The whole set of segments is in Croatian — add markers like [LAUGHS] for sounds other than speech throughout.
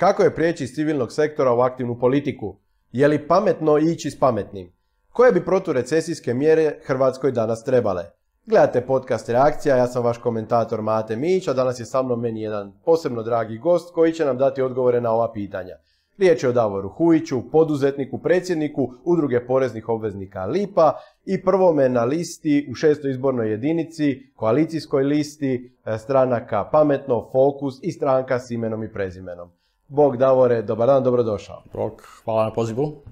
Kako je prijeći iz civilnog sektora u aktivnu politiku? Je li pametno ići s pametnim? Koje bi proturecesijske mjere Hrvatskoj danas trebale? Gledate podcast Reakcija, ja sam vaš komentator Mate Mić, a danas je sa mnom meni jedan posebno dragi gost koji će nam dati odgovore na ova pitanja. Riječ je o Davoru Hujiću, poduzetniku, predsjedniku Udruge poreznih obveznika Lipa i prvome na listi u šestoj izbornoj jedinici, koalicijskoj listi e, stranaka Pametno, Fokus i stranka s imenom i prezimenom. Bog Davore, dobar dan, dobrodošao. Bog, hvala na pozivu.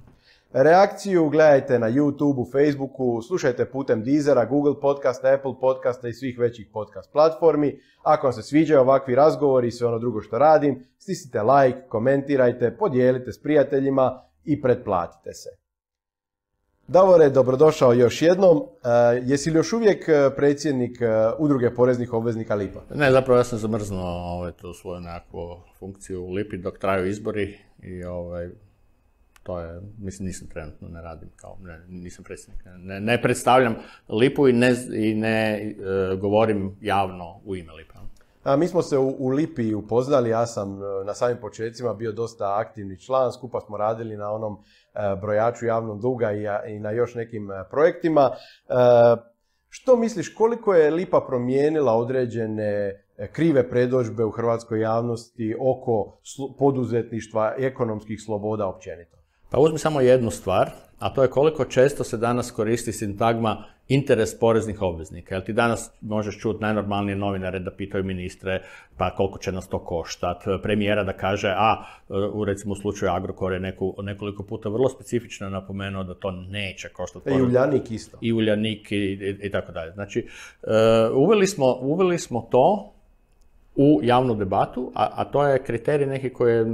Reakciju gledajte na YouTubeu, Facebooku, slušajte putem Deezera, Google podcasta, Apple podcasta i svih većih podcast platformi. Ako vam se sviđaju ovakvi razgovori i sve ono drugo što radim, stisnite like, komentirajte, podijelite s prijateljima i pretplatite se. Davore, dobrodošao još jednom. E, jesi li još uvijek e, predsjednik e, udruge poreznih obveznika Lipa? Ne, zapravo ja sam zamrznuo ovaj, tu svoju nekakvu funkciju u Lipi dok traju izbori i ovaj, to je, mislim, nisam trenutno, ne radim kao, ne, nisam predsjednik, ne, ne predstavljam Lipu i ne, i ne govorim javno u ime Lipa. A, mi smo se u, u Lipi upoznali, ja sam e, na samim početcima bio dosta aktivni član, skupa smo radili na onom e, brojaču javnog duga i, i na još nekim projektima. Što misliš, koliko je Lipa promijenila određene krive predođbe u hrvatskoj javnosti oko poduzetništva ekonomskih sloboda općenito? Pa uzmi samo jednu stvar, a to je koliko često se danas koristi sintagma interes poreznih obveznika. Jel ti danas možeš čuti najnormalnije novinare da pitaju ministre pa koliko će nas to koštat, premijera da kaže, a u recimo u slučaju Agrokor je neku, nekoliko puta vrlo specifično napomenuo da to neće koštati. I Uljanik isto. I Uljanik i, i, tako dalje. Znači, uh, uveli, smo, uveli smo to u javnu debatu, a, a to je kriterij neki koji je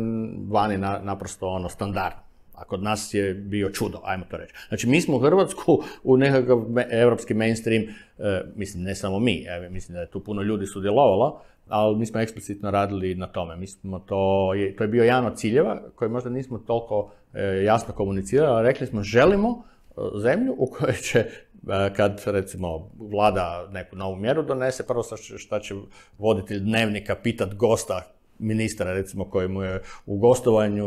vani na, naprosto ono standard. A kod nas je bio čudo, ajmo to reći. Znači, mi smo u Hrvatsku u nekakav evropski mainstream, e, mislim, ne samo mi, ja mislim da je tu puno ljudi sudjelovalo, ali mi smo eksplicitno radili na tome. Mi smo to, je, to je bio jedan od ciljeva koji možda nismo toliko e, jasno komunicirali, ali rekli smo želimo e, zemlju u kojoj će kad recimo vlada neku novu mjeru donese, prvo šta će voditelj dnevnika pitat gosta ministra recimo koji mu je u gostovanju,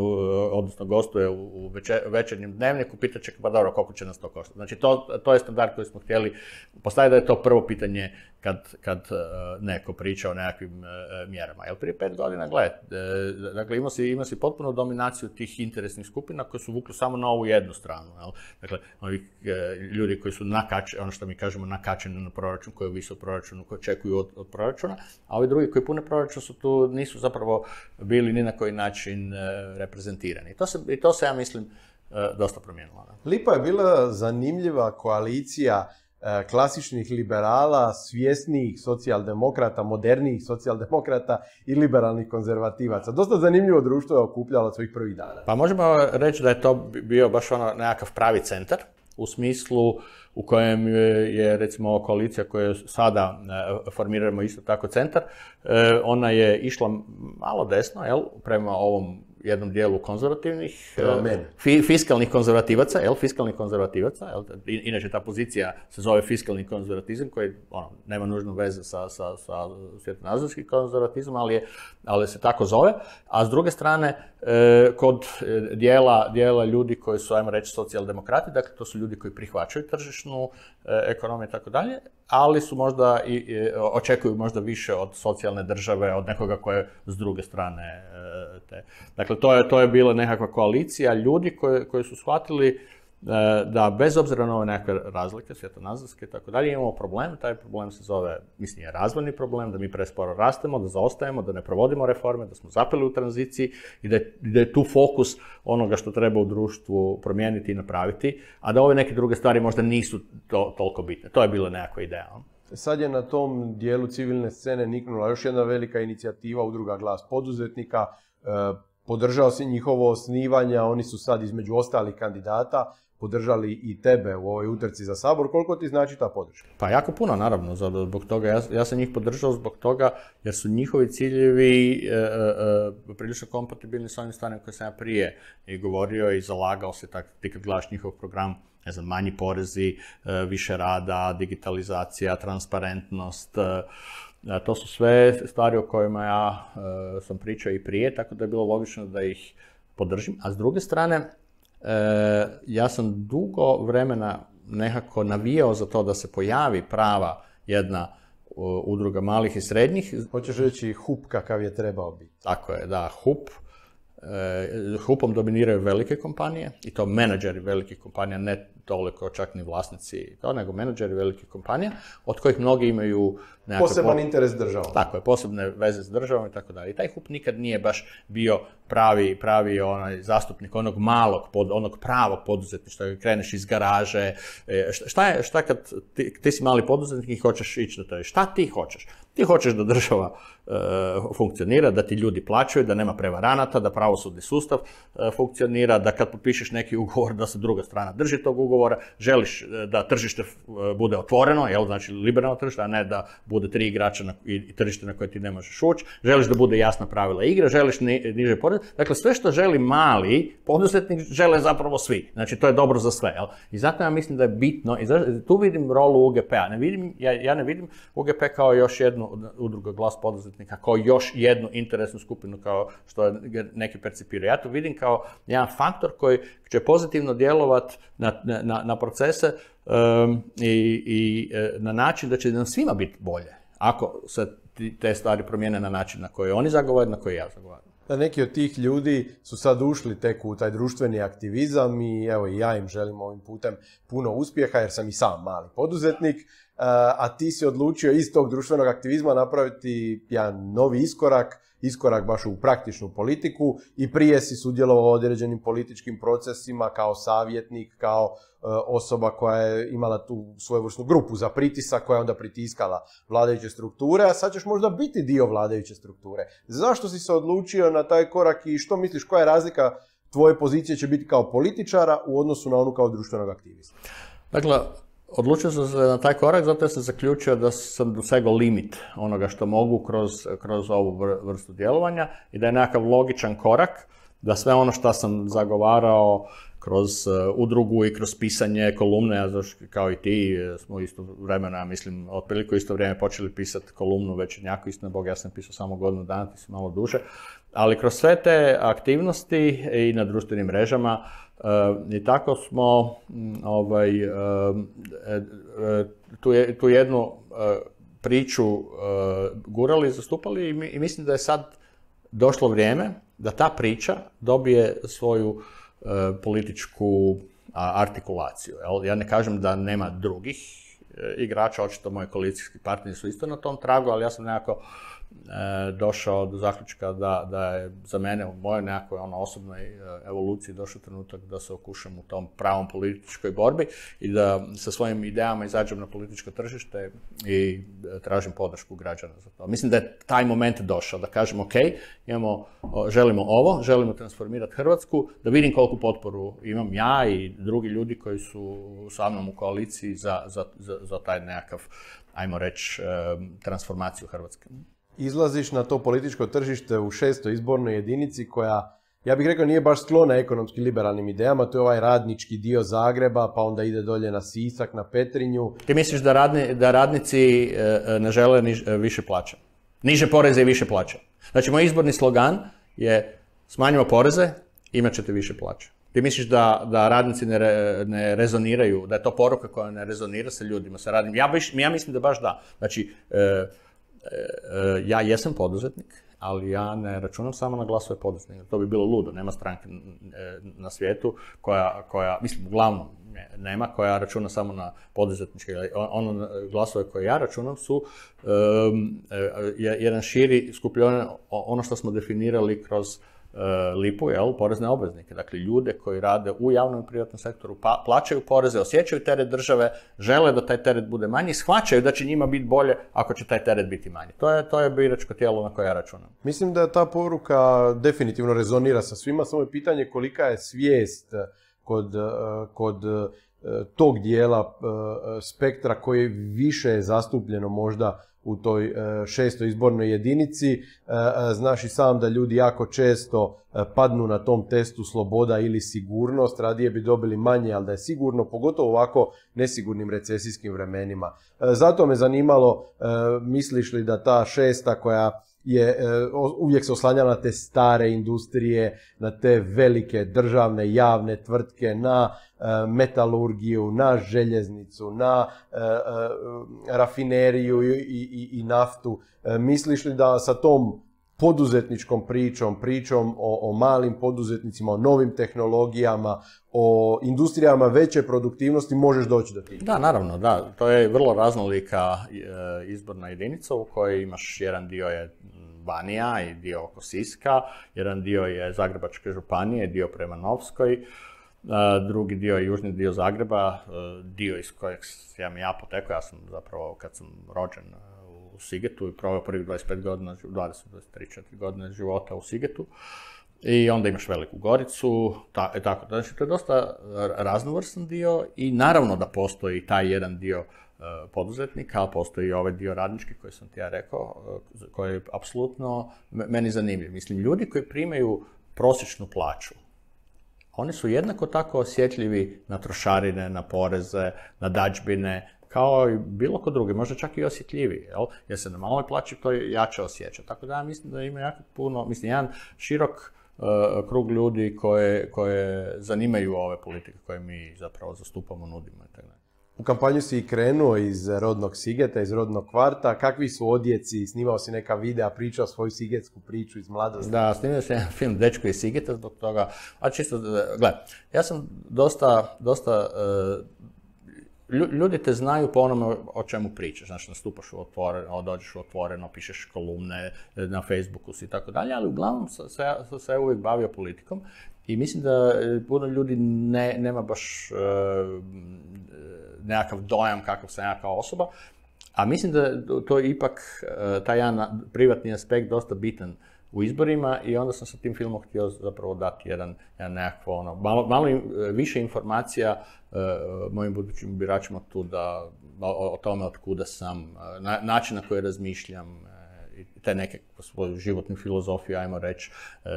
odnosno gostuje u večernjem dnevniku, pitat će pa dobro koliko će nas to koštati. Znači to, to je standard koji smo htjeli postaviti da je to prvo pitanje kad, kad e, neko priča o nekakvim e, mjerama. Jer prije pet godina, gled, e, dakle ima si, ima si potpuno dominaciju tih interesnih skupina koji su vukli samo na ovu jednu stranu. Jel? Dakle, ovi ljudi koji su nakačeni, ono što mi kažemo nakačeni na proračun, koji vise u proračunu, koji očekuju od, od proračuna, a ovi drugi koji pune proračun su tu, nisu zapravo bili ni na koji način reprezentirani. I to se, i to se ja mislim, dosta promijenilo. Lipa je bila zanimljiva koalicija klasičnih liberala, svjesnijih socijaldemokrata, modernijih socijaldemokrata i liberalnih konzervativaca. Dosta zanimljivo društvo je okupljalo svojih prvih dana. Pa možemo reći da je to bio baš ono nekakav pravi centar, u smislu u kojem je recimo koalicija koju sada e, formiramo isto tako centar, e, ona je išla malo desno, jel, prema ovom jednom dijelu konzervativnih, fi, fiskalnih konzervativaca, jel, fiskalnih konzervativaca, jel, inače ta pozicija se zove fiskalni konzervatizam, koji ono, nema nužnu veze sa, sa, sa svjetonazorskim konzervatizmom, ali, je, ali se tako zove, a s druge strane, e, kod e, dijela, dijela ljudi koji su, ajmo reći, socijaldemokrati, dakle, to su ljudi koji prihvaćaju tržišnu e, ekonomiju i tako dalje, ali su možda i, očekuju možda više od socijalne države, od nekoga koje je s druge strane te. Dakle, to je, to je bila nekakva koalicija ljudi koji, koji su shvatili da bez obzira na ove nekakve razlike, svjetonazorske i tako dalje, imamo problem, taj problem se zove, mislim, je razvojni problem, da mi presporo rastemo, da zaostajemo, da ne provodimo reforme, da smo zapeli u tranziciji i da je, da je tu fokus onoga što treba u društvu promijeniti i napraviti, a da ove neke druge stvari možda nisu to, toliko bitne. To je bila nekakva ideja. Sad je na tom dijelu civilne scene niknula još jedna velika inicijativa Udruga glas poduzetnika, e, podržao si njihovo osnivanje, oni su sad između ostalih kandidata podržali i tebe u ovoj utrci za sabor. Koliko ti znači ta podrška? Pa jako puno, naravno, zbog toga. Ja, sam njih podržao zbog toga jer su njihovi ciljevi e, e, e prilično kompatibilni s onim stvarima koje sam ja prije i govorio i zalagao se, tak, ti kad gledaš njihov program, ne znam, manji porezi, više rada, digitalizacija, transparentnost, to su sve stvari o kojima ja sam pričao i prije, tako da je bilo logično da ih podržim. A s druge strane, ja sam dugo vremena nekako navijao za to da se pojavi prava jedna udruga malih i srednjih. Hoćeš reći HUP kakav je trebao biti. Tako je, da, HUP. E, HUP-om dominiraju velike kompanije i to menadžeri velikih kompanija, ne toliko čak ni vlasnici to, nego menadžeri velikih kompanija, od kojih mnogi imaju Poseban interes država. Tako je, posebne veze s državom i tako dalje. I taj HUP nikad nije baš bio pravi, pravi onaj zastupnik onog malog, pod, onog pravog poduzetništva, kreneš iz garaže. E, šta, je, šta kad ti, ti si mali poduzetnik i hoćeš ići na to? Šta ti hoćeš? Ti hoćeš da država e, funkcionira, da ti ljudi plaćaju, da nema prevaranata, da pravosudni sustav e, funkcionira, da kad potpišeš neki ugovor da se druga strana drži tog ugovora, želiš da tržište bude otvoreno, jel, znači liberalno tržište, a ne da bude tri igrača na, i, tržište na koje ti ne možeš ući, želiš da bude jasna pravila igre, želiš niže porez, dakle sve što želi mali poduzetnik žele zapravo svi, znači to je dobro za sve, jel? I zato ja mislim da je bitno, i tu vidim rolu UGP-a, ne vidim, ja, ja ne vidim UGP kao još jednu udrugu glas poduzetnika, kao još jednu interesnu skupinu kao što neki percipiraju. Ja to vidim kao jedan faktor koji će pozitivno djelovati na, na, na procese um, i, i e, na način da će nam svima biti bolje ako se te stvari promijene na način na koji oni zagovaraju, na koji ja zagovaram. Da neki od tih ljudi su sad ušli tek u taj društveni aktivizam i evo i ja im želim ovim putem puno uspjeha jer sam i sam mali poduzetnik, a ti si odlučio iz tog društvenog aktivizma napraviti jedan novi iskorak, iskorak baš u praktičnu politiku i prije si sudjelovao u određenim političkim procesima kao savjetnik, kao E, osoba koja je imala tu svojevrsnu grupu za pritisak koja je onda pritiskala vladajuće strukture, a sad ćeš možda biti dio vladajuće strukture. Zašto si se odlučio na taj korak i što misliš koja je razlika tvoje pozicije će biti kao političara u odnosu na onu kao društvenog aktivista? Dakle, Odlučio sam se na taj korak zato jer sam zaključio da sam dosegao limit onoga što mogu kroz, kroz ovu vrstu djelovanja i da je nekakav logičan korak da sve ono što sam zagovarao kroz e, udrugu i kroz pisanje kolumne, kao i ti e, smo isto vremena, mislim, otprilike isto vrijeme počeli pisati kolumnu večernjaku, istina Bog, ja sam pisao samo godinu dana, ti si malo duže, ali kroz sve te aktivnosti i na društvenim mrežama i tako smo ovaj, tu, je, tu jednu priču gurali, zastupali i mislim da je sad došlo vrijeme da ta priča dobije svoju političku artikulaciju. Ja ne kažem da nema drugih igrača, očito moji koalicijski partneri su isto na tom tragu, ali ja sam nekako došao do zaključka da, da je za mene u mojoj nekakvoj ono, osobnoj e, evoluciji došao trenutak da se okušam u tom pravom političkoj borbi i da sa svojim idejama izađem na političko tržište i e, tražim podršku građana za to. Mislim da je taj moment došao, da kažem ok, imamo, želimo ovo, želimo transformirati Hrvatsku, da vidim koliku potporu imam ja i drugi ljudi koji su sa mnom u koaliciji za, za, za, za taj nekakav, ajmo reći, transformaciju Hrvatske izlaziš na to političko tržište u šestoj izbornoj jedinici koja, ja bih rekao, nije baš sklona ekonomski liberalnim idejama, to je ovaj radnički dio Zagreba, pa onda ide dolje na Sisak, na Petrinju. Ti misliš da, radni, da radnici e, e, ne žele e, više plaća? Niže poreze i više plaća. Znači, moj izborni slogan je smanjimo poreze, imat ćete više plaća. Ti misliš da, da radnici ne, ne rezoniraju, da je to poruka koja ne rezonira sa ljudima, sa radnim? Ja, ja mislim da baš da. Znači, E, ja jesam poduzetnik, ali ja ne računam samo na glasove poduzetnika. To bi bilo ludo. Nema stranke e, na svijetu koja, koja mislim, uglavnom nema, koja računa samo na poduzetničke. Ono glasove koje ja računam su um, jedan širi skupljen ono što smo definirali kroz E, lipu, jel, porezne obveznike. Dakle, ljude koji rade u javnom i privatnom sektoru pa, plaćaju poreze, osjećaju teret države, žele da taj teret bude manji, shvaćaju da će njima biti bolje ako će taj teret biti manji. To je, to je biračko tijelo na koje ja računam. Mislim da ta poruka definitivno rezonira sa svima, samo je pitanje kolika je svijest kod, e, kod tog dijela spektra koji više je zastupljeno možda u toj e, šestoj izbornoj jedinici. E, e, znaš i sam da ljudi jako često padnu na tom testu sloboda ili sigurnost, radije bi dobili manje, ali da je sigurno, pogotovo ovako nesigurnim recesijskim vremenima. Zato me zanimalo, misliš li da ta šesta koja je uvijek se oslanja na te stare industrije, na te velike državne javne tvrtke, na E, metalurgiju, na željeznicu, na e, e, rafineriju i, i, i naftu. Misliš li da sa tom poduzetničkom pričom, pričom o, o malim poduzetnicima, o novim tehnologijama, o industrijama veće produktivnosti možeš doći do tih? Da, naravno, da. To je vrlo raznolika izborna jedinica u kojoj imaš jedan dio je Banija i dio oko Siska, jedan dio je Zagrebačke županije, dio prema Novskoj, drugi dio je južni dio Zagreba, dio iz kojeg sam ja potekao, ja sam zapravo kad sam rođen u Sigetu i proveo prvih 25 godina, 20, 23, 4 godine života u Sigetu. I onda imaš Veliku Goricu, ta, e, tako. Znači, to je dosta raznovrsan dio i naravno da postoji taj jedan dio poduzetnika, ali postoji ovaj dio radnički koji sam ti ja rekao, koji je apsolutno meni zanimljiv. Mislim, ljudi koji primaju prosječnu plaću, oni su jednako tako osjetljivi na trošarine, na poreze, na dađbine, kao i bilo ko drugi, možda čak i osjetljiviji, jel? jer se na maloj plaći to jače osjeća. Tako da ja mislim da ima jako puno, mislim, jedan širok uh, krug ljudi koje, koje zanimaju ove politike koje mi zapravo zastupamo, nudimo i tako u kampanju si i krenuo iz rodnog Sigeta, iz rodnog kvarta. Kakvi su odjeci? Snimao si neka videa, pričao svoju sigetsku priču iz mladosti? Da, snimao sam jedan film Dečko iz Sigeta zbog toga. A čisto, gle, ja sam dosta, dosta uh, ljudi te znaju po onome o čemu pričaš, znači nastupaš u otvoreno, dođeš u otvoreno, pišeš kolumne na Facebooku i tako dalje, ali uglavnom sam se uvijek bavio politikom i mislim da puno ljudi ne, nema baš uh, nekakav dojam kakav sam ja kao osoba, a mislim da to je ipak e, taj jedan privatni aspekt dosta bitan u izborima i onda sam sa tim filmom htio zapravo dati jedan, jedan nekakvo ono, malo, malo više informacija uh, mojim budućim biračima tu da, o, o tome od kuda sam, na, način na koji razmišljam, te neke svoju životnu filozofiju, ajmo reći,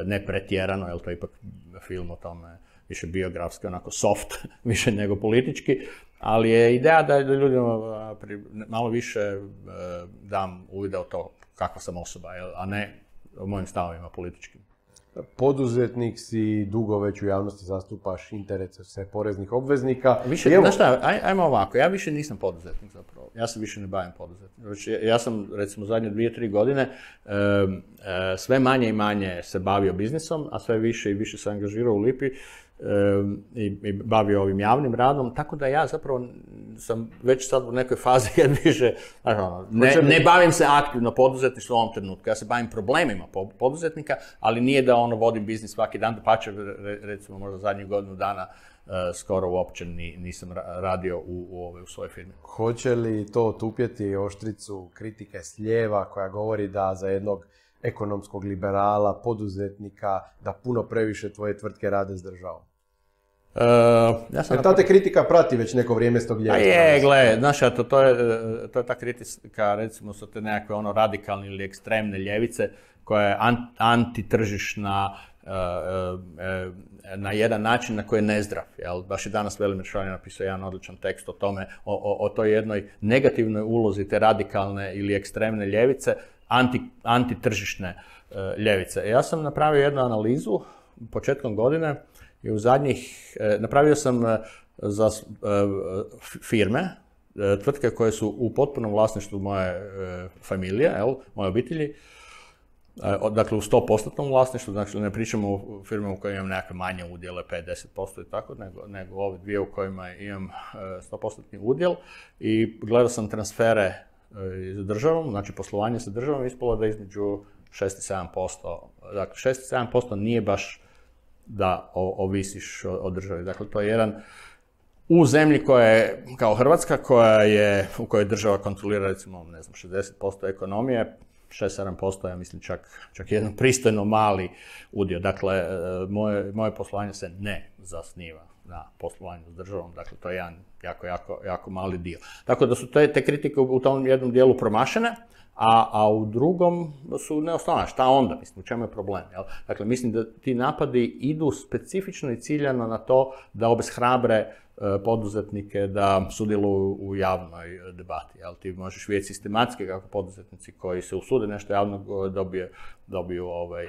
ne pretjerano, jer to je ipak film o tome više biografski, onako soft, [LAUGHS] više nego politički, ali je ideja da ljudima malo više e, dam uvida u to kakva sam osoba, a ne o mojim stavovima političkim. Poduzetnik si, dugo već u javnosti zastupaš interese sve poreznih obveznika. Više, evo... znaš šta, aj, ajmo ovako, ja više nisam poduzetnik zapravo, ja se više ne bavim poduzetnikom. Znači, ja sam recimo zadnje dvije, tri godine e, sve manje i manje se bavio biznisom, a sve više i više se angažirao u Lipi i, i bavio ovim javnim radom, tako da ja zapravo sam već sad u nekoj fazi [LAUGHS] kad više, ono, ne, ne bavim se aktivno poduzetništvom u ovom trenutku, ja se bavim problemima poduzetnika, ali nije da ono vodim biznis svaki dan, da pače recimo možda zadnjih godinu dana uh, skoro uopće ni, nisam radio u, u, ove, u svojoj firmi. Hoće li to tupjeti oštricu kritike s lijeva koja govori da za jednog ekonomskog liberala, poduzetnika, da puno previše tvoje tvrtke rade s državom? Uh, ja sam Jer ta te kritika prati već neko vrijeme s tog ljeta. je, gle, znaš, to, to, je, to je ta kritika, recimo, su te nekakve ono radikalne ili ekstremne ljevice, koja je antitržišna, uh, uh, na jedan način na koji je nezdrav. Jel? Baš je danas Velimir Šalj napisao jedan odličan tekst o tome, o, o, o toj jednoj negativnoj ulozi te radikalne ili ekstremne ljevice, anti, antitržišne ljevice. Ja sam napravio jednu analizu početkom godine, i u zadnjih, e, napravio sam e, za e, firme, tvrtke koje su u potpunom vlasništvu moje familije, jel, moje obitelji, dakle u 100% vlasništvu, znači ne pričamo o firmama u kojima imam nekakve manje udjele, 5-10% i tako, nego, nego ove dvije u kojima imam 100% udjel i gledao sam transfere s državom, znači poslovanje sa državom, ispalo da između 6 i 7%, dakle 6 i 7% nije baš da ovisiš o, državi. Dakle, to je jedan u zemlji koja je, kao Hrvatska, koja je, u kojoj država kontrolira, recimo, ne znam, 60% ekonomije, 6-7%, ja mislim čak, čak jedan pristojno mali udio. Dakle, e, moje, moje poslovanje se ne zasniva na poslovanju s državom, dakle to je jedan jako, jako, jako mali dio. Tako da su te, te kritike u tom jednom dijelu promašene, a, a u drugom su neosnovane. Šta onda? Mislim, u čemu je problem? Jel? Dakle, mislim da ti napadi idu specifično i ciljano na to da obeshrabre e, poduzetnike da sudjeluju u javnoj debati. Jel? Ti možeš vidjeti sistematski kako poduzetnici koji se usude nešto javno dobije, dobiju ovaj,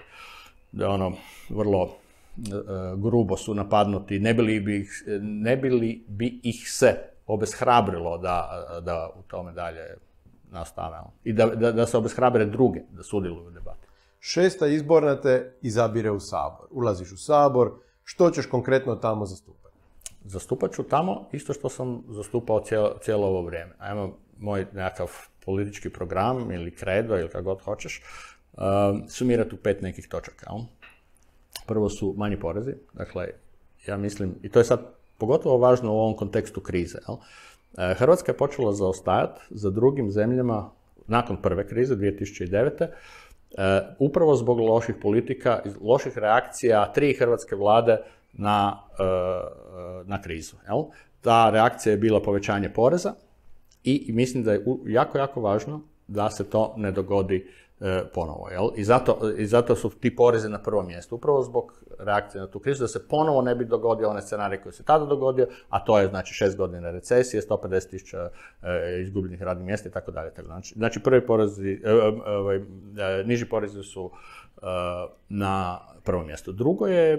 da ono, vrlo e, grubo su napadnuti, ne bi li bi ih, ne bi, bi ih se obeshrabrilo da, da u tome dalje nastave. I da, da, da se obeshrabre druge da sudjeluju u debati. Šesta izborna te izabire u sabor. Ulaziš u sabor, što ćeš konkretno tamo zastupati? Zastupat ću tamo isto što sam zastupao cijelo, cijelo ovo vrijeme. Ajmo moj nekakav politički program ili kredo ili kako god hoćeš, uh, sumirati u pet nekih točaka. Prvo su manji porezi, dakle, ja mislim, i to je sad pogotovo važno u ovom kontekstu krize. Jel? E, Hrvatska je počela zaostajati za drugim zemljama nakon prve krize 2009. E, upravo zbog loših politika, loših reakcija tri hrvatske vlade na, e, na krizu. Jel? Ta reakcija je bila povećanje poreza i mislim da je jako, jako važno da se to ne dogodi ponovo. Jel? I, zato, I zato su ti porezi na prvom mjestu. Upravo zbog reakcije na tu krizu, da se ponovo ne bi dogodio onaj scenarij koji se tada dogodio, a to je znači šest godina recesije, 150 tisuća e, izgubljenih radnih mjesta i tako dalje. Znači, znači prvi porezi, e, ovaj, niži porezi su na prvo mjesto. Drugo je e,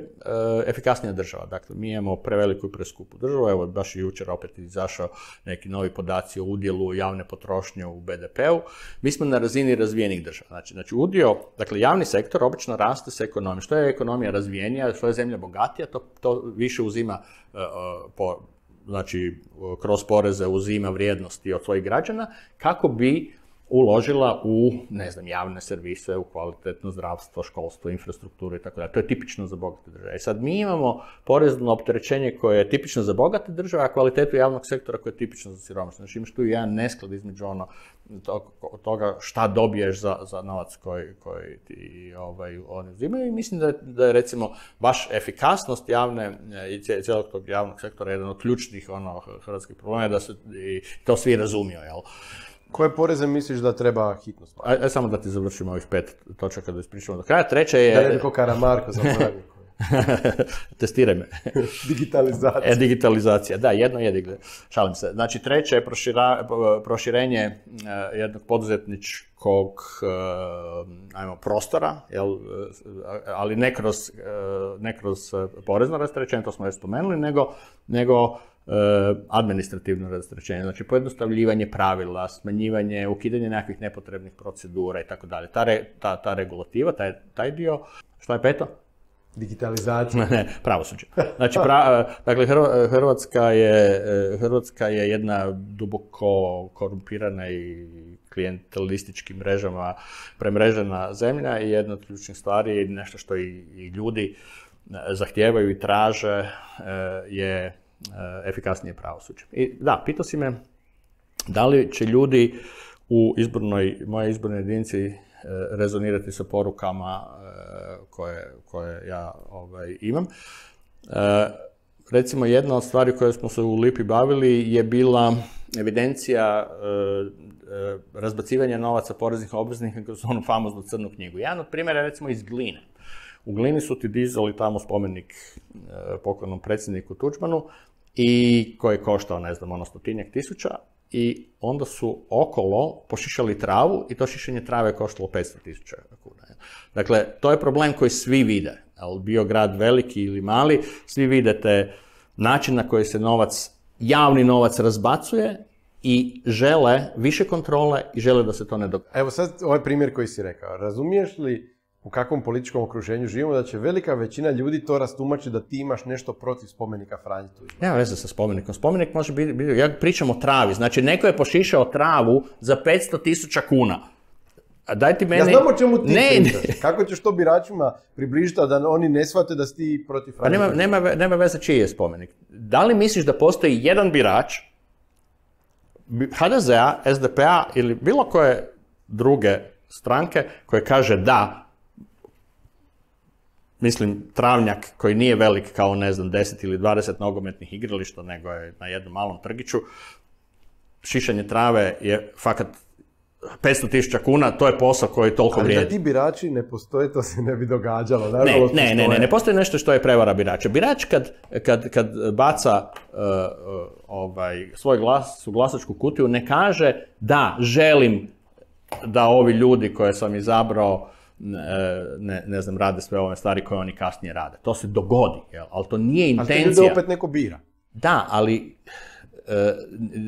efikasnija država. Dakle, mi imamo preveliku i preskupu državu. Evo, baš i jučer opet izašao neki novi podaci o udjelu javne potrošnje u BDP-u. Mi smo na razini razvijenih država. Znači, znači udio, dakle, javni sektor obično raste sa ekonomijom. Što je ekonomija razvijenija, što je zemlja bogatija, to, to više uzima e, e, po, znači, kroz poreze uzima vrijednosti od svojih građana, kako bi uložila u, ne znam, javne servise, u kvalitetno zdravstvo, školstvo, infrastrukturu i tako dalje. To je tipično za bogate države. I e sad mi imamo porezno opterećenje koje je tipično za bogate države, a kvalitetu javnog sektora koje je tipično za siromašne. Znači imaš tu jedan nesklad između ono, toga šta dobiješ za, za novac koji, koji ti ovaj, oni uzimaju i mislim da je, da recimo baš efikasnost javne i cijelog tog javnog sektora jedan od ključnih ono, hrvatskih problema da se i to svi razumiju. Jel? Koje poreze misliš da treba hitno? Aj, samo da ti završimo ovih pet točaka da ispričamo do kraja. Treće je... Da ne ko Karamarko [LAUGHS] Testiraj me. [LAUGHS] digitalizacija. E, digitalizacija, da, jedno je, šalim se. Znači, treće je prošira, proširenje uh, jednog poduzetničkog uh, ajmo, prostora, jel, ali ne kroz, ne kroz porezno rasterećenje, to smo već spomenuli, nego, nego administrativno rasterećenje, znači pojednostavljivanje pravila, smanjivanje, ukidanje nekakvih nepotrebnih procedura i tako dalje. Ta, ta, ta regulativa, taj, taj dio, što je peto? Digitalizacija. [LAUGHS] ne, pravosuđe. Znači, pra, e, dakle, Hrvatska je, e, Hrvatska je jedna duboko korumpirana i klijentelističkim mrežama premrežena zemlja i jedna od ključnih stvari, nešto što i, i ljudi zahtijevaju i traže je efikasnije pravosuđe. I da, pitao si me da li će ljudi u izbornoj, moje izbornoj jedinici eh, rezonirati sa porukama eh, koje, koje ja ovaj, imam. Recimo, jedna od stvari koje smo se u Lipi bavili je bila evidencija razbacivanja novaca poreznih obveznika kroz onu famoznu crnu knjigu. Jedan od primjera je recimo iz Gline. U Glini su ti dizali tamo spomenik pokojnom predsjedniku Tuđmanu i koji je koštao, ne znam, ono stotinjak tisuća i onda su okolo pošišali travu i to šišanje trave je koštalo 500 tisuća kuna. Dakle, to je problem koji svi vide. Bio grad veliki ili mali, svi vidite način na koji se novac, javni novac razbacuje i žele više kontrole i žele da se to ne događa. Evo sad ovaj primjer koji si rekao. Razumiješ li u kakvom političkom okruženju živimo, da će velika većina ljudi to rastumači da ti imaš nešto protiv spomenika Franji Tuđmana. Nema veze sa spomenikom. Spomenik može biti, ja pričam o travi, znači neko je pošišao travu za 500 tisuća kuna. A daj ti meni... Ja znam o čemu ti ne, ne. Kako ćeš to biračima približiti, da oni ne shvate da si ti protiv Franji Pa nema, nema, nema veze čiji je spomenik. Da li misliš da postoji jedan birač HDZ-a, SDP-a ili bilo koje druge stranke koje kaže da, mislim, travnjak koji nije velik kao, ne znam, 10 ili 20 nogometnih igrališta, nego je na jednom malom trgiću, šišanje trave je fakat 500 tisuća kuna, to je posao koji toliko Ali da vrijedi. ti birači ne postoje, to se ne bi događalo. Ne, ne, ne, ne, postoje. ne postoji nešto što je prevara birača. Birač kad, kad, kad baca uh, ovaj, svoj glas u glasačku kutiju ne kaže da želim da ovi ljudi koje sam izabrao ne, ne, ne znam, rade sve ove stvari koje oni kasnije rade. To se dogodi, jel? ali to nije Ali te intencija. opet neko bira. Da, ali e,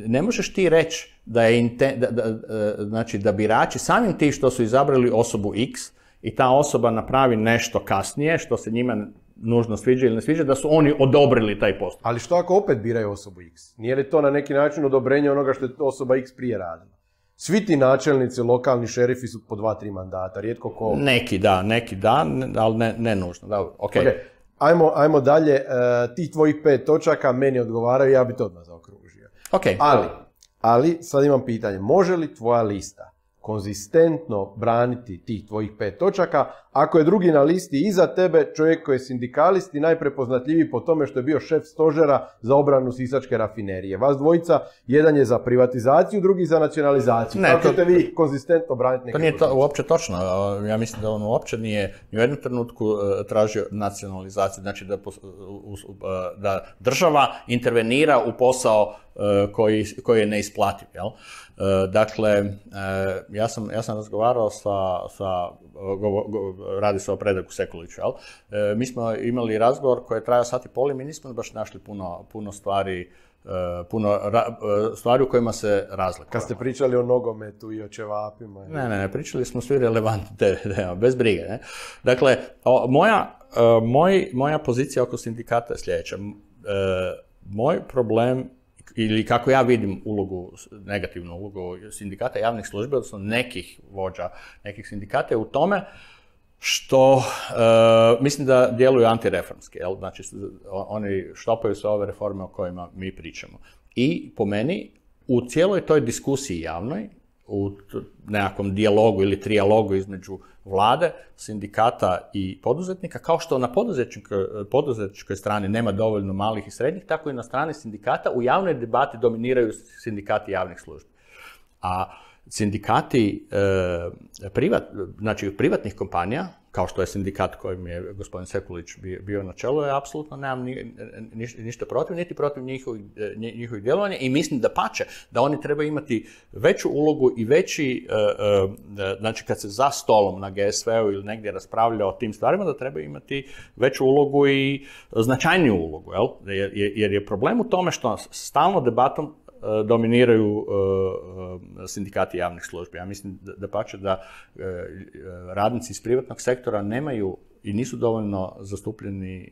ne možeš ti reći da je inten- da, da, e, znači da birači samim ti što su izabrali osobu X i ta osoba napravi nešto kasnije što se njima nužno sviđa ili ne sviđa, da su oni odobrili taj postupak. Ali što ako opet biraju osobu X? Nije li to na neki način odobrenje onoga što je osoba X prije radila? Svi ti načelnici, lokalni šerifi su po dva, tri mandata, rijetko ko... Neki da, neki da, ali ne, ne nužno. Da, ok. Ok, Ajmo, ajmo dalje, e, tih tvojih pet točaka meni odgovaraju, ja bi to odmah zaokružio. Ok. Ali, ali, sad imam pitanje, može li tvoja lista konzistentno braniti tih tvojih pet točaka, ako je drugi na listi iza tebe čovjek koji je sindikalist i najprepoznatljiviji po tome što je bio šef stožera za obranu Sisačke rafinerije. Vas dvojica, jedan je za privatizaciju, drugi za nacionalizaciju. Ne, Kako ćete vi konzistentno braniti neke To nije to uopće točno. Ja mislim da on uopće nije ni u jednom trenutku e, tražio nacionalizaciju, znači da, e, da država intervenira u posao koji, koji je neisplativ. Jel? E, Dakle, e, ja sam, ja sam razgovarao sa, sa govo- go- radi se o Predragu Sekuliću, jel? Mi smo imali razgovor koji je trajao sat i pol i mi nismo baš našli puno, puno stvari puno ra- stvari u kojima se razlikujemo. Kad ste pričali o nogometu i o ćevapima. Ne, ne, ne, pričali smo svi relevantne teme, [LAUGHS] bez brige. Ne? Dakle, o, moja, moj, moja pozicija oko sindikata je sljedeća. E, moj problem, ili kako ja vidim ulogu, negativnu ulogu sindikata javnih službi, odnosno nekih vođa, nekih sindikata je u tome što e, mislim da djeluju antireformski, jel? znači oni štopaju sve ove reforme o kojima mi pričamo. I po meni, u cijeloj toj diskusiji javnoj, u nekakvom dijalogu ili trijalogu između vlade, sindikata i poduzetnika, kao što na poduzetničkoj, poduzetničkoj strani nema dovoljno malih i srednjih, tako i na strani sindikata u javnoj debati dominiraju sindikati javnih službi. A sindikati e, privat, znači privatnih kompanija, kao što je sindikat kojim je gospodin Sekulić bio, na čelu, je apsolutno nemam ni- niš- ništa protiv, niti protiv njihovih, e, nji- njihovih djelovanja i mislim da pače, da oni trebaju imati veću ulogu i veći, e, e, znači kad se za stolom na GSV-u ili negdje raspravlja o tim stvarima, da trebaju imati veću ulogu i značajniju ulogu, jel? Jer, je problem u tome što stalno debatom dominiraju e, e, sindikati javnih službi. Ja mislim da, pače da e, e, radnici iz privatnog sektora nemaju i nisu dovoljno zastupljeni e,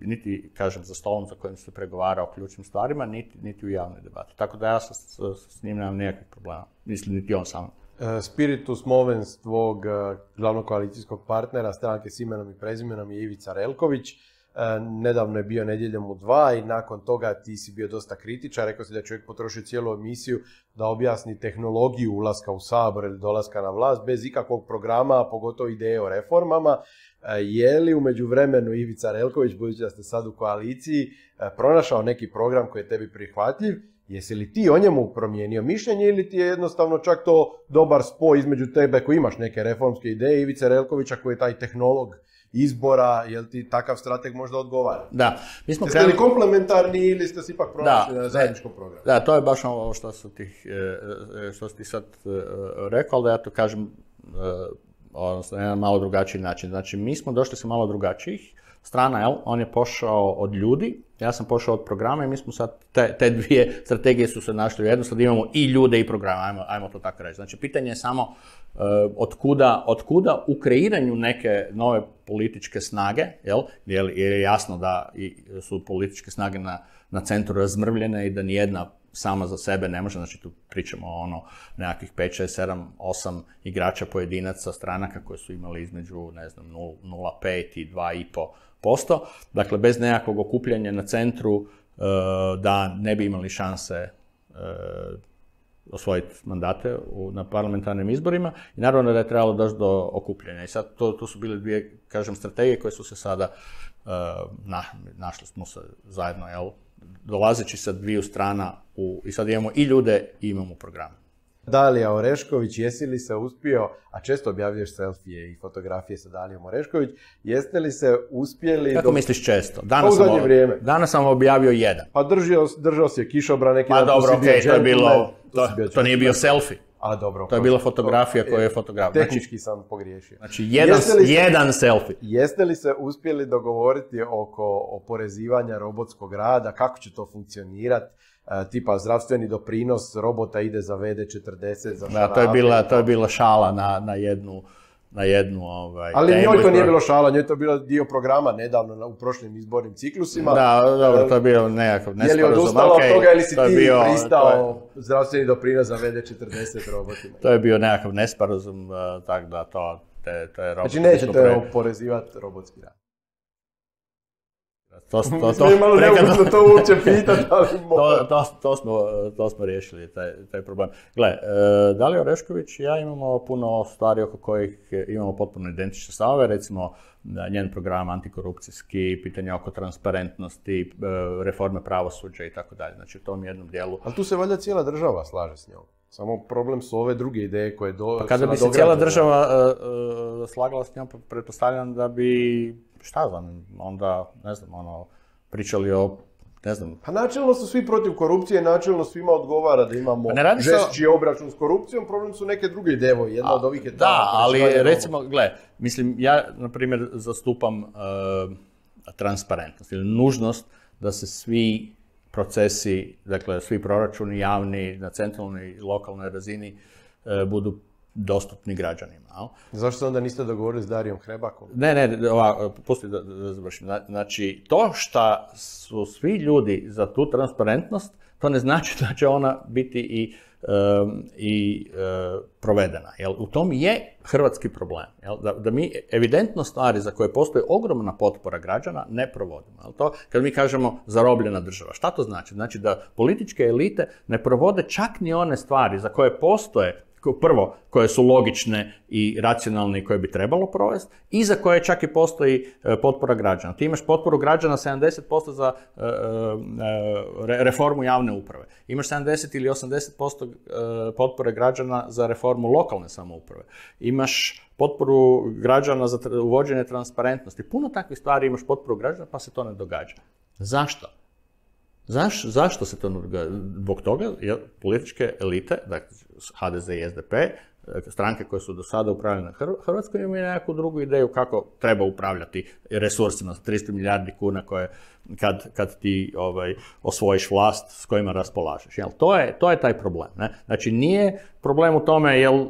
niti, kažem, za stolom za kojim se pregovara o ključnim stvarima, niti, niti u javnoj debati. Tako da ja s, s njim nemam nikakvih problema. Mislim, niti on sam. E, Spiritus movens tvog e, glavnog koalicijskog partnera stranke s imenom i prezimenom je Ivica Relković. E, Nedavno je bio nedjeljom u dva i nakon toga ti si bio dosta kritičan. Rekao si da je čovjek potrošio cijelu emisiju da objasni tehnologiju ulaska u sabor ili dolaska na vlast bez ikakvog programa, a pogotovo ideje o reformama. E, Je li u međuvremenu Ivica Relković, budući da ste sad u koaliciji, e, pronašao neki program koji je tebi prihvatljiv Jesi li ti o njemu promijenio mišljenje ili ti je jednostavno čak to dobar spoj između tebe koji imaš neke reformske ideje Ivice Relkovića koji je taj tehnolog izbora, jel ti takav strateg možda odgovara? Da, mi smo Jeste li komplementarni ili ste se ipak pronašli na zajedničkom programu? Da, to je baš ovo što su ti, e, što si ti sad e, rekao, da ja to kažem e, odnosno na jedan malo drugačiji način. Znači, mi smo došli sa malo drugačijih strana, jel? On je pošao od ljudi, ja sam pošao od programa i mi smo sad, te, te dvije strategije su se našli u jednu, sad imamo i ljude i programe, ajmo, ajmo to tako reći. Znači, pitanje je samo e, od, kuda, od kuda u kreiranju neke nove političke snage, jel? Jer, je jasno da su političke snage na, na centru razmrvljene i da nijedna sama za sebe ne može, znači tu pričamo o ono nekakvih 5, 6, 7, 8 igrača pojedinaca stranaka koji su imali između, ne znam, 0,5 i 2,5%. Dakle, bez nekakvog okupljanja na centru e, da ne bi imali šanse e, osvojiti mandate na parlamentarnim izborima i naravno da je trebalo doći do okupljenja. I sad to, to su bile dvije, kažem, strategije koje su se sada, uh, na, našli smo se zajedno, jel, dolazeći sa dviju strana u, i sad imamo i ljude i imamo program. Dalija Orešković, jesi li se uspio, a često objavljuješ selfije i fotografije sa Dalijom Orešković, jeste li se uspjeli... Kako misliš često? Pa Danas, zadnje sam, vrijeme. danas sam objavio jedan. Pa držao, držao si je kišobran neki Pa dan, tu dobro, si ok, bio to je bilo, to, si bio to nije bio selfie. A dobro. To je bila fotografija koju je fotograf. Znači, Tehnički sam pogriješio. znači jedan, se- jedan selfie. Jeste li se uspjeli dogovoriti oko oporezivanja robotskog rada, kako će to funkcionirati? E, tipa zdravstveni doprinos robota ide za VD40, za Da, to je bila, to je bila šala na, na jednu, na jednu ovaj, Ali temu njoj to nije bilo šala, njoj je to bilo dio programa nedavno u prošlim izbornim ciklusima. Da, dobro, to je bio nekakav Je li nesporazum. odustala od toga ili si to ti bio- je- pristao zdravstveni doprinos za VD40 robotima? To je bio nekakav nesporazum, uh, tako da to, te, to je robot. Znači nećete oporezivati robotski rad. To, to, to, je malo prekad- neugodno to uopće pitati, ali to, to, to, smo, to smo riješili, taj, taj problem. Gle, e, Dalija Orešković i ja imamo puno stvari oko kojih imamo potpuno identične stavove, recimo da njen program antikorupcijski, pitanja oko transparentnosti, e, reforme pravosuđa i tako dalje. Znači u tom jednom dijelu. Ali tu se valjda cijela država slaže s njom. Samo problem su ove druge ideje koje do, Pa Kada bi se cijela država e, slagala s njom, pretpostavljam da bi, šta znam, onda, ne znam, ono, pričali o, ne znam, Pa načelno su svi protiv korupcije, načelno svima odgovara da imamo Pa ne radi o- žešći obračun s korupcijom, problem su neke druge ideje, evo, jedna od ovih je ta Da, ali recimo, gle, mislim, ja, na primjer, zastupam e, transparentnost ili nužnost da se svi procesi, dakle, svi proračuni javni na centralnoj i lokalnoj razini e, budu dostupni građanima. Zašto se onda niste dogovorili s Darijom Hrebakom? Ne, ne, ova, pusti da, da završim. Zna- Znači, to što su svi ljudi za tu transparentnost, to ne znači da će ona biti i, i e, provedena. Jel? U tom je hrvatski problem. Jel? Da, da mi evidentno stvari za koje postoji ogromna potpora građana ne provodimo. Jel? To kad mi kažemo zarobljena država. Šta to znači? Znači da političke elite ne provode čak ni one stvari za koje postoje prvo, koje su logične i racionalne i koje bi trebalo provesti, i za koje čak i postoji e, potpora građana. Ti imaš potporu građana 70% za e, e, re- reformu javne uprave. Imaš 70 ili 80% e, potpore građana za reformu lokalne samouprave. Imaš potporu građana za uvođenje transparentnosti. Puno takvih stvari imaš potporu građana pa se to ne događa. Zašto? Zaš, zašto se to? Zbog toga jer političke elite, dakle HDZ i SDP, e, stranke koje su do sada Hr- Hrvatskoj imaju nekakvu drugu ideju kako treba upravljati resursima sa 300 milijardi kuna koje kad, kad ti ovaj, osvojiš vlast s kojima raspolažeš. Jel? To, je, to je taj problem. Ne? Znači nije problem u tome jel,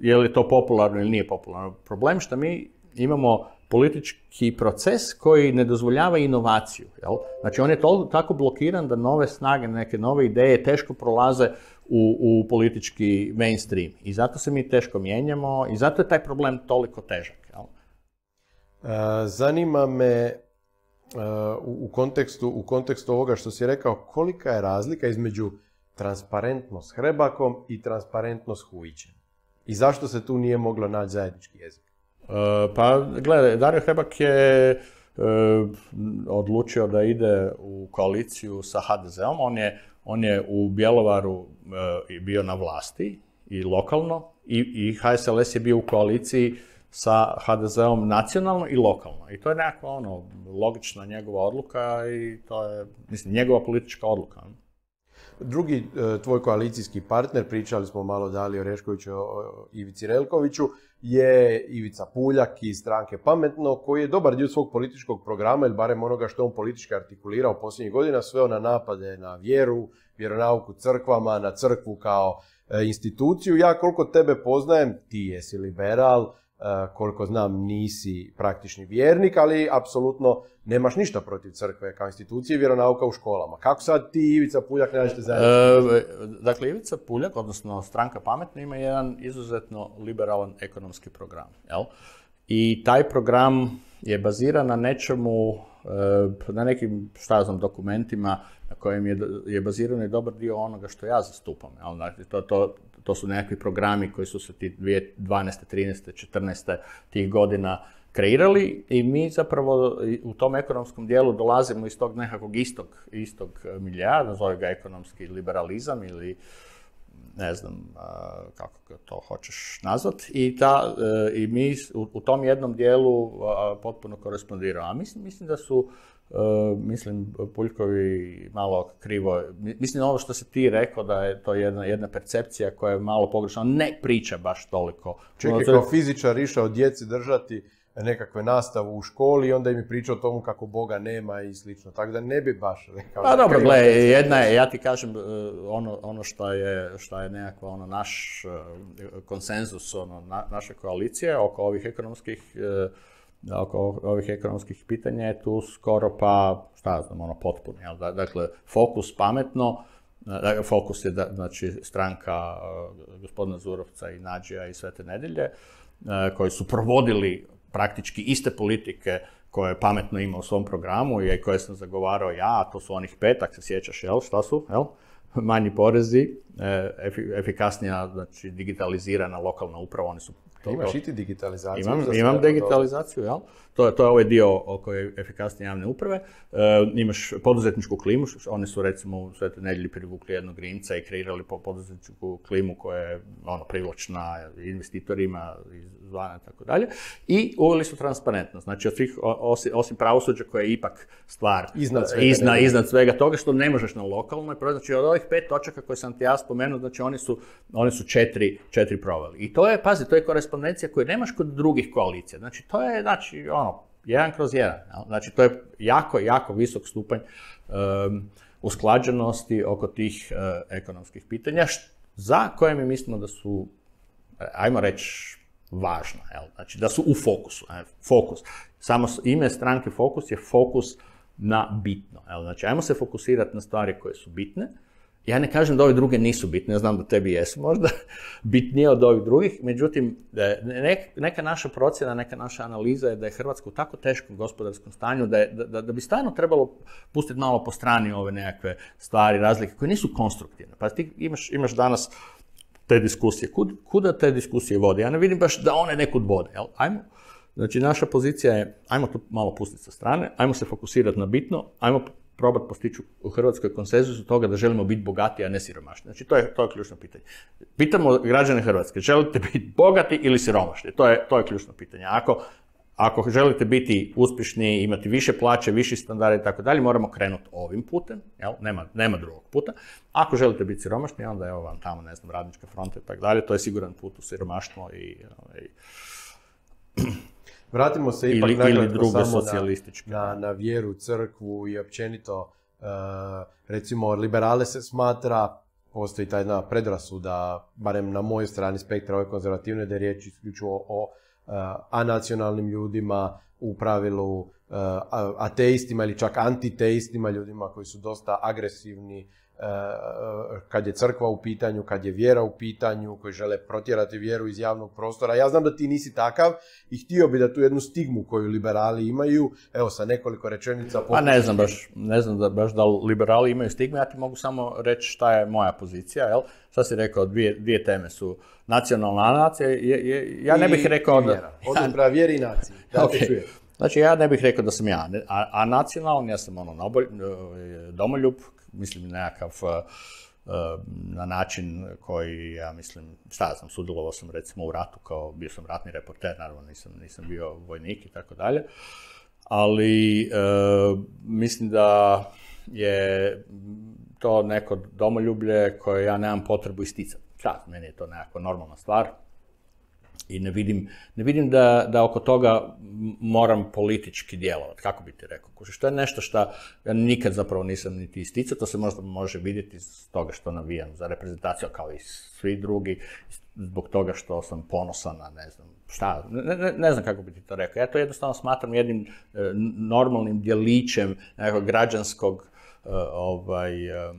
je li to popularno ili nije popularno. Problem što mi imamo politički proces koji ne dozvoljava inovaciju. Jel? Znači on je tol- tako blokiran da nove snage, neke nove ideje teško prolaze u, u politički mainstream. I zato se mi teško mijenjamo i zato je taj problem toliko težak. Jel? E, Zanima me e, u kontekstu, u kontekstu ovoga što si rekao, kolika je razlika između transparentnost Hrebakom i transparentnost Hujićem? I zašto se tu nije moglo naći zajednički jezik? E, Pa, gledaj, Dario Hrebak je e, odlučio da ide u koaliciju sa HDZ-om. On je, on je u Bjelovaru e, i bio na vlasti i lokalno i, i HSLS je bio u koaliciji sa HDZ-om nacionalno i lokalno. I to je nekakva ono, logična njegova odluka i to je, mislim, njegova politička odluka. Drugi e, tvoj koalicijski partner, pričali smo malo Dali o o Ivici Relkoviću, je Ivica Puljak iz stranke Pametno, koji je dobar dio svog političkog programa, ili barem onoga što on politički artikulirao posljednjih godina, sveo na napade na vjeru, vjeronauku crkvama, na crkvu kao e, instituciju. Ja koliko tebe poznajem, ti jesi liberal, koliko znam nisi praktični vjernik, ali apsolutno nemaš ništa protiv crkve kao institucije vjeronauka u školama. Kako sad ti i Ivica Puljak nađete zajedno? E, dakle, Ivica Puljak, odnosno stranka Pametna, ima jedan izuzetno liberalan ekonomski program. Jel? I taj program je baziran na nečemu, na nekim, šta znam, dokumentima na kojem je, je baziran i dobar dio onoga što ja zastupam. Znači, to, to, to su nekakvi programi koji su se ti 2012. 13. 14. tih godina kreirali i mi zapravo u tom ekonomskom dijelu dolazimo iz tog nekakvog istog, istog milija, nazove ga ekonomski liberalizam ili ne znam kako to hoćeš nazvat, i, ta, e, i mi u, tom jednom dijelu potpuno korespondiramo. A mislim, mislim da su Uh, mislim, Puljkovi malo krivo, mislim ovo što se ti rekao da je to jedna, jedna percepcija koja je malo pogrešna, ne priča baš toliko. Čekaj, kao fizičar išao djeci držati nekakve nastavu u školi i onda im je pričao o tomu kako Boga nema i slično. Tako da ne bi baš rekao... Pa dobro, gle, jedna je, ja ti kažem, e, ono, ono što je, što je nekako ono naš e, konsenzus, ono, naše koalicije oko ovih ekonomskih e, oko ovih ekonomskih pitanja je tu skoro pa, šta znam, ono potpuno. Jel? Dakle, fokus pametno, fokus je znači stranka gospodina Zurovca i Nađija i Svete Nedelje, koji su provodili praktički iste politike koje je pametno imao u svom programu i koje sam zagovarao ja, to su onih petak, se sjećaš, jel, šta su, jel? Manji porezi, e, efikasnija, znači digitalizirana lokalna uprava, oni su to, Imaš i ti digitalizaciju? Imam, imam digitalizaciju, jel? To je, to je ovaj dio oko efikasnije javne uprave. E, imaš poduzetničku klimu, oni su recimo u Svetoj nedjelji privukli jednog Rimca i kreirali po poduzetničku klimu koja je ono, privlačna investitorima izvana i tako dalje. I uveli su transparentnost. Znači, od svih, osim, osim pravosuđa koje je ipak stvar iznad svega, iznad, iznad svega toga što ne možeš na lokalnoj znači od ovih pet točaka koje sam ti ja spomenuo, znači oni su, oni su četiri, četiri proveli. I to je, pazi, to je korespondencija koju nemaš kod drugih koalicija. Znači, to je, znači, ono, jedan kroz jedan. Znači, to je jako, jako visok stupanj um, usklađenosti oko tih uh, ekonomskih pitanja, za koje mi mislimo da su, ajmo reći, važna. Jel? Znači, da su u fokusu. Fokus. Samo ime stranke Fokus je fokus na bitno. Jel? Znači, ajmo se fokusirati na stvari koje su bitne, ja ne kažem da ove druge nisu bitne, ja znam da tebi jesu možda [LAUGHS] bitnije od ovih drugih, međutim, neka naša procjena, neka naša analiza je da je Hrvatska u tako teškom gospodarskom stanju da, da, da bi stvarno trebalo pustiti malo po strani ove nekakve stvari, razlike koje nisu konstruktivne. Pa ti imaš, imaš danas te diskusije. Kud, kuda te diskusije vode? Ja ne vidim baš da one nekud vode. Jel? Ajmo, znači naša pozicija je, ajmo to malo pustiti sa strane, ajmo se fokusirati na bitno, ajmo probati postići u Hrvatskoj konsenzus toga da želimo biti bogati, a ne siromašni. Znači, to je, to je ključno pitanje. Pitamo građane Hrvatske, želite biti bogati ili siromašni? To je, to je ključno pitanje. Ako, ako želite biti uspješni, imati više plaće, viši standard i tako dalje, moramo krenuti ovim putem, jel? Nema, nema drugog puta. Ako želite biti siromašni, onda evo vam tamo, ne znam, radnička fronta i tako dalje, to je siguran put u siromaštvo i, i [CLEARS THROAT] Vratimo se ipak ili, ili drugo socijalističke. Na, na, vjeru, crkvu i općenito, uh, recimo, liberale se smatra, postoji ta jedna predrasuda, barem na mojoj strani spektra ove konzervativne, da je riječ isključivo o uh, anacionalnim ljudima, u pravilu uh, ateistima ili čak antiteistima, ljudima koji su dosta agresivni, kad je crkva u pitanju, kad je vjera u pitanju, koji žele protjerati vjeru iz javnog prostora. Ja znam da ti nisi takav i htio bi da tu jednu stigmu koju liberali imaju, evo sa nekoliko rečenica... Pa ne znam baš, ne znam da baš da liberali imaju stigmu, ja ti mogu samo reći šta je moja pozicija, jel? Šta si rekao, dvije, dvije teme su nacionalna nacija, je, ja ne bih rekao da... Vjera, odnos prema vjeri i naciji, da [LAUGHS] Znači, ja ne bih rekao da sam ja, a, a nacionalni, ja sam ono, domoljub, mislim nekakav uh, uh, na način koji, ja mislim, šta sam, sudjelovao sam recimo u ratu kao, bio sam ratni reporter, naravno nisam, nisam bio vojnik i tako dalje, ali uh, mislim da je to neko domoljublje koje ja nemam potrebu isticati. Šta, meni je to nekakva normalna stvar, i ne vidim, ne vidim da, da oko toga moram politički djelovati, kako bi ti rekao. Kužiš, to je nešto što ja nikad zapravo nisam niti isticao, to se možda može vidjeti iz toga što navijam za reprezentaciju kao i svi drugi, zbog toga što sam ponosan na ne znam šta, ne, ne, znam kako bi ti to rekao. Ja to jednostavno smatram jednim e, normalnim djelićem nekog građanskog e, ovaj, e,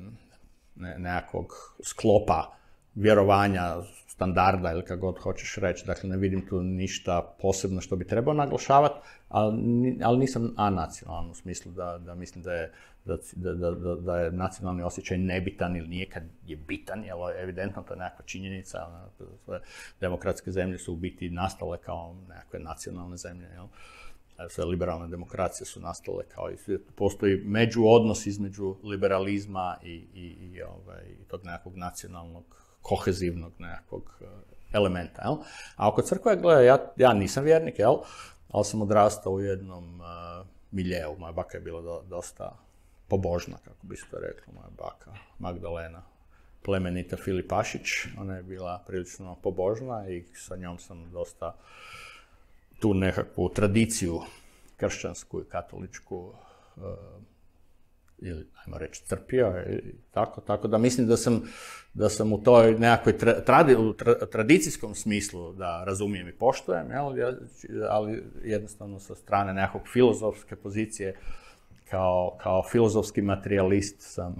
nekakvog sklopa vjerovanja, standarda ili kako god hoćeš reći. Dakle, ne vidim tu ništa posebno što bi trebao naglašavati, ali, ali nisam anacionalan u smislu da, da mislim da je, da, da, da, je nacionalni osjećaj nebitan ili nije kad je bitan, jer evidentno to je nekakva činjenica. Ono, demokratske zemlje su u biti nastale kao nekakve nacionalne zemlje. Jel? sve liberalne demokracije su nastale kao i postoji međuodnos između liberalizma i, i, i, ovaj, tog nekakvog nacionalnog, kohezivnog nekakvog eh, elementa. Jel? A oko crkve, gledaj, ja, ja nisam vjernik, jel? ali sam odrastao u jednom uh, miljeu. Moja baka je bila dosta pobožna, kako bi se to reklo, moja baka Magdalena plemenita Filipašić. Ona je bila prilično pobožna i sa njom sam dosta tu nekakvu tradiciju kršćansku i katoličku uh, ili, ajmo reći, crpio i tako, tako da mislim da sam, da sam u toj nekakvoj tradi, u tradicijskom smislu da razumijem i poštujem, jel, ali jednostavno sa strane nekakvog filozofske pozicije kao, kao filozofski materijalist sam,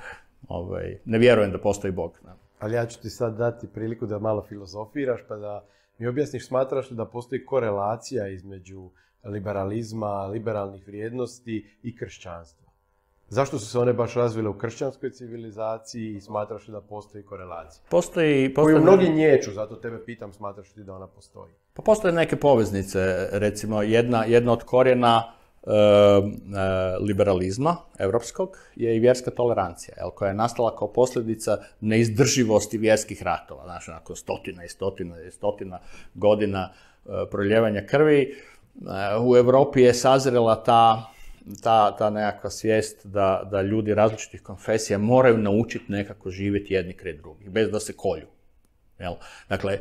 [LAUGHS] ovaj, ne vjerujem da postoji Bog. Ne. Ali ja ću ti sad dati priliku da malo filozofiraš pa da mi objasniš smatraš li da postoji korelacija između liberalizma, liberalnih vrijednosti i kršćanstva? Zašto su se one baš razvile u kršćanskoj civilizaciji i smatraš li da postoji korelacija? Postoji... postoji Koju mnogi nječu, zato tebe pitam, smatraš li da ona postoji? Pa postoje neke poveznice, recimo jedna, jedna od korijena E, e, liberalizma europskog je i vjerska tolerancija, jel, koja je nastala kao posljedica neizdrživosti vjerskih ratova. Znači, nakon stotina i stotina i stotina godina e, proljevanja krvi, u Europi je sazrela ta, ta, ta nekakva svijest da, da ljudi različitih konfesija moraju naučiti nekako živjeti jedni kraj drugih, bez da se kolju. Jel? Dakle,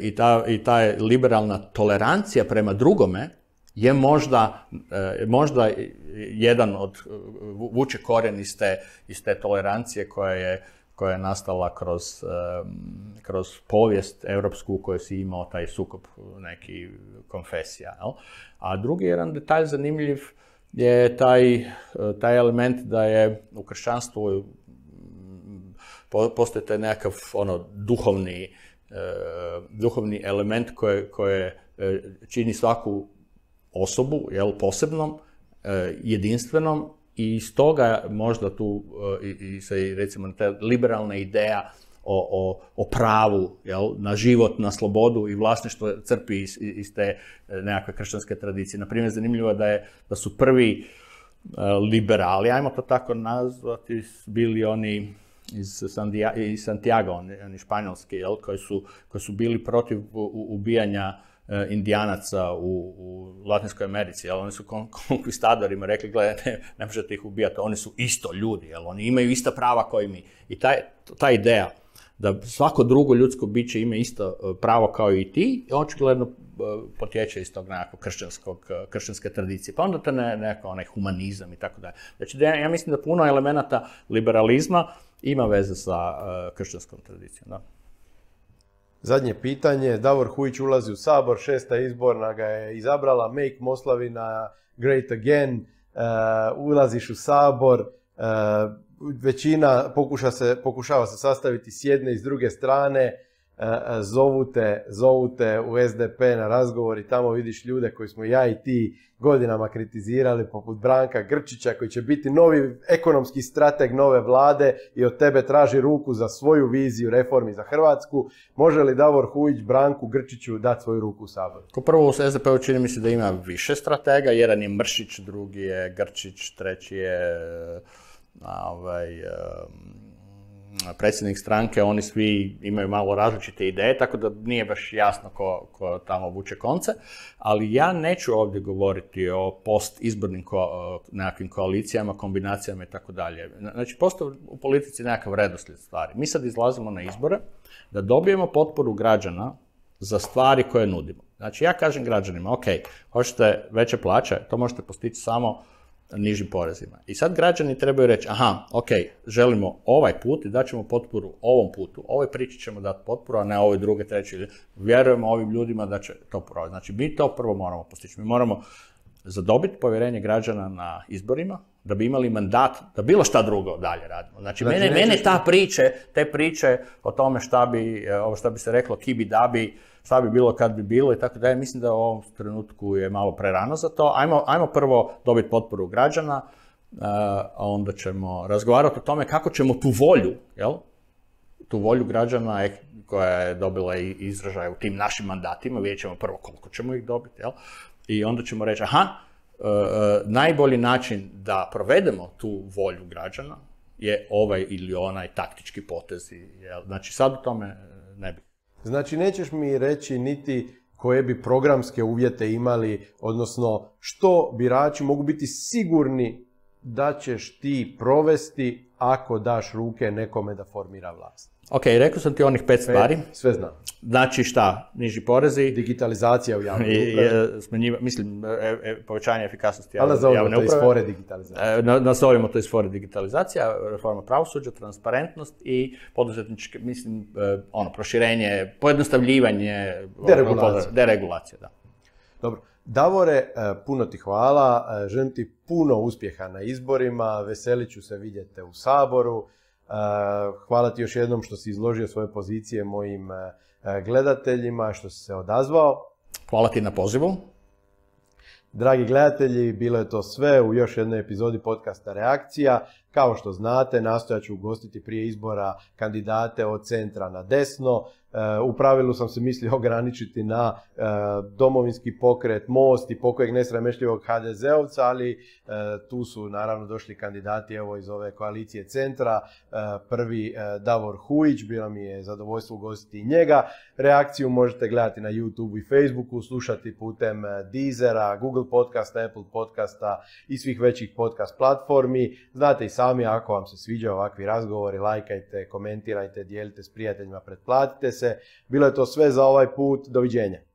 i ta, i ta liberalna tolerancija prema drugome je možda, e, možda jedan od, vuče korijen iz te, iz te tolerancije koja je, koja je nastala kroz, e, kroz povijest europsku u kojoj si imao taj sukob neki konfesija. Jel? A drugi jedan detalj zanimljiv je taj, e, taj element da je u kršćanstvu postoji taj nekakav ono, duhovni, duhovni element koje, koje čini svaku osobu, jel, posebnom, e, jedinstvenom i stoga možda tu e, i, i se recimo ta liberalna ideja o, o, o pravu jel, na život, na slobodu i vlasništvo crpi iz, iz te e, nekakve kršćanske tradicije. Naprimjer, zanimljivo je da, je da su prvi liberali, ajmo to tako nazvati, bili oni iz, Santiago, oni, španjolski, jel, koji, su, koji su bili protiv ubijanja E, indijanaca u, u Latinskoj Americi, jel? oni su konkvistadorima rekli, gledajte, ne, možete ih ubijati, oni su isto ljudi, jel? oni imaju ista prava kao i mi. I taj, ta ideja da svako drugo ljudsko biće ima isto e, pravo kao i ti, očigledno e, potječe iz tog nekakvog kršćanskog, kršćanske tradicije. Pa onda to ne, nekako onaj humanizam i tako dalje. Znači, ja, mislim da puno elemenata liberalizma ima veze sa kršćanskom tradicijom. Da. Zadnje pitanje, Davor Hujić ulazi u sabor, šesta izborna ga je izabrala, Make Moslavina Great Again, uh, ulaziš u sabor, uh, većina pokuša se, pokušava se sastaviti s jedne i s druge strane, zovu te, zovu te u SDP na razgovor i tamo vidiš ljude koji smo ja i ti godinama kritizirali, poput Branka Grčića, koji će biti novi ekonomski strateg nove vlade i od tebe traži ruku za svoju viziju reformi za Hrvatsku. Može li Davor Hujić Branku Grčiću dati svoju ruku u saboru? Ko prvo u SDP-u čini mi se da ima više stratega. Jedan je Mršić, drugi je Grčić, treći je ovaj, predsjednik stranke, oni svi imaju malo različite ideje, tako da nije baš jasno ko, ko tamo vuče konce, ali ja neću ovdje govoriti o post-izbornim ko, nekakvim koalicijama, kombinacijama i tako dalje. Znači, postoji u politici nekakav redoslijed stvari. Mi sad izlazimo na izbore da dobijemo potporu građana za stvari koje nudimo. Znači, ja kažem građanima, ok, hoćete veće plaće, to možete postići samo nižim porezima. I sad građani trebaju reći, aha, ok, želimo ovaj put i daćemo potporu ovom putu, ovoj priči ćemo dati potporu, a ne ovoj druge, treće. Vjerujemo ovim ljudima da će to provesti. Znači, mi to prvo moramo postići. Mi moramo zadobiti povjerenje građana na izborima, da bi imali mandat da bilo šta drugo dalje radimo. Znači, Znači, mene, mene ta priče, te priče o tome šta bi, e, ovo šta bi se reklo kibi da bi, šta bi bilo kad bi bilo i tako dalje, mislim da u ovom trenutku je malo prerano za to. Ajmo, ajmo prvo dobiti potporu građana, e, a onda ćemo razgovarati o tome kako ćemo tu volju, jel? tu volju građana je- koja je dobila i izražaj u tim našim mandatima, vidjet ćemo prvo koliko ćemo ih dobiti, jel? I onda ćemo reći, aha, e, e, najbolji način da provedemo tu volju građana je ovaj ili onaj taktički potez. Jel? Znači, sad u tome ne bi. Znači nećeš mi reći niti koje bi programske uvjete imali, odnosno što birači mogu biti sigurni da ćeš ti provesti ako daš ruke nekome da formira vlast. Ok, rekao sam ti onih pet stvari. Sve znam. Znači šta? Niži porezi, Digitalizacija u javnoj i, upravi. e, smanjiva, mislim, e, e, povećanje efikasnosti Ali javne, nazovimo javne to iz uprave. fore digitalizacije. E, na- Nazovimo to iz fore digitalizacija, reforma pravosuđa, transparentnost i poduzetničke, mislim, e, ono, proširenje, pojednostavljivanje, Deregulacija. deregulacija, da. Dobro. Davore, e, puno ti hvala, e, želim ti puno uspjeha na izborima, veselit ću se vidjeti u Saboru. E, Hvala ti još jednom što si izložio svoje pozicije mojim e, e, gledateljima, što si se odazvao. Hvala ti na pozivu. Dragi gledatelji, bilo je to sve u još jednoj epizodi podcasta Reakcija. Kao što znate, nastojat ću ugostiti prije izbora kandidate od centra na desno. E, U pravilu sam se mislio [LAUGHS] ograničiti na e, domovinski pokret, most i pokojeg nesramešljivog HDZ-ovca, ali e, tu su naravno došli kandidati evo iz ove koalicije centra. Prvi Davor Hujić, bilo mi je zadovoljstvo ugostiti njega. Reakciju možete gledati na YouTube i Facebooku, slušati putem e, Deezera, Google podcasta, Apple podcasta i svih većih podcast platformi. Znate i sami, ako vam se sviđaju ovakvi razgovori, lajkajte, komentirajte, dijelite s prijateljima, pretplatite se. Bilo je to sve za ovaj put. Doviđenja.